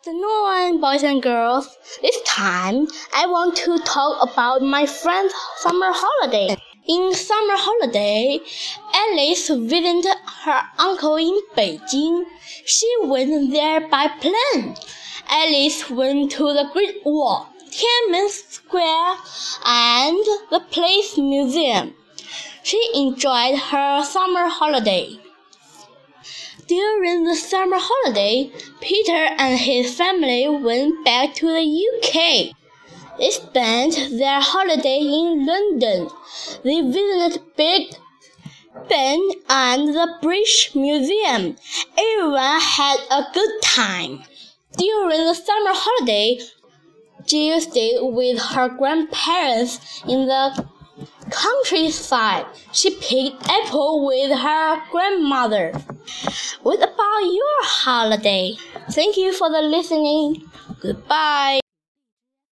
afternoon, boys and girls. This time, I want to talk about my friend's summer holiday. In summer holiday, Alice visited her uncle in Beijing. She went there by plane. Alice went to the Great Wall, Tiananmen Square, and the Palace Museum. She enjoyed her summer holiday. During the summer holiday, Peter and his family went back to the UK. They spent their holiday in London. They visited Big Ben and the British Museum. Everyone had a good time. During the summer holiday, Jill stayed with her grandparents in the countryside. She picked apple with her grandmother. What about your holiday? Thank you for the listening. Goodbye.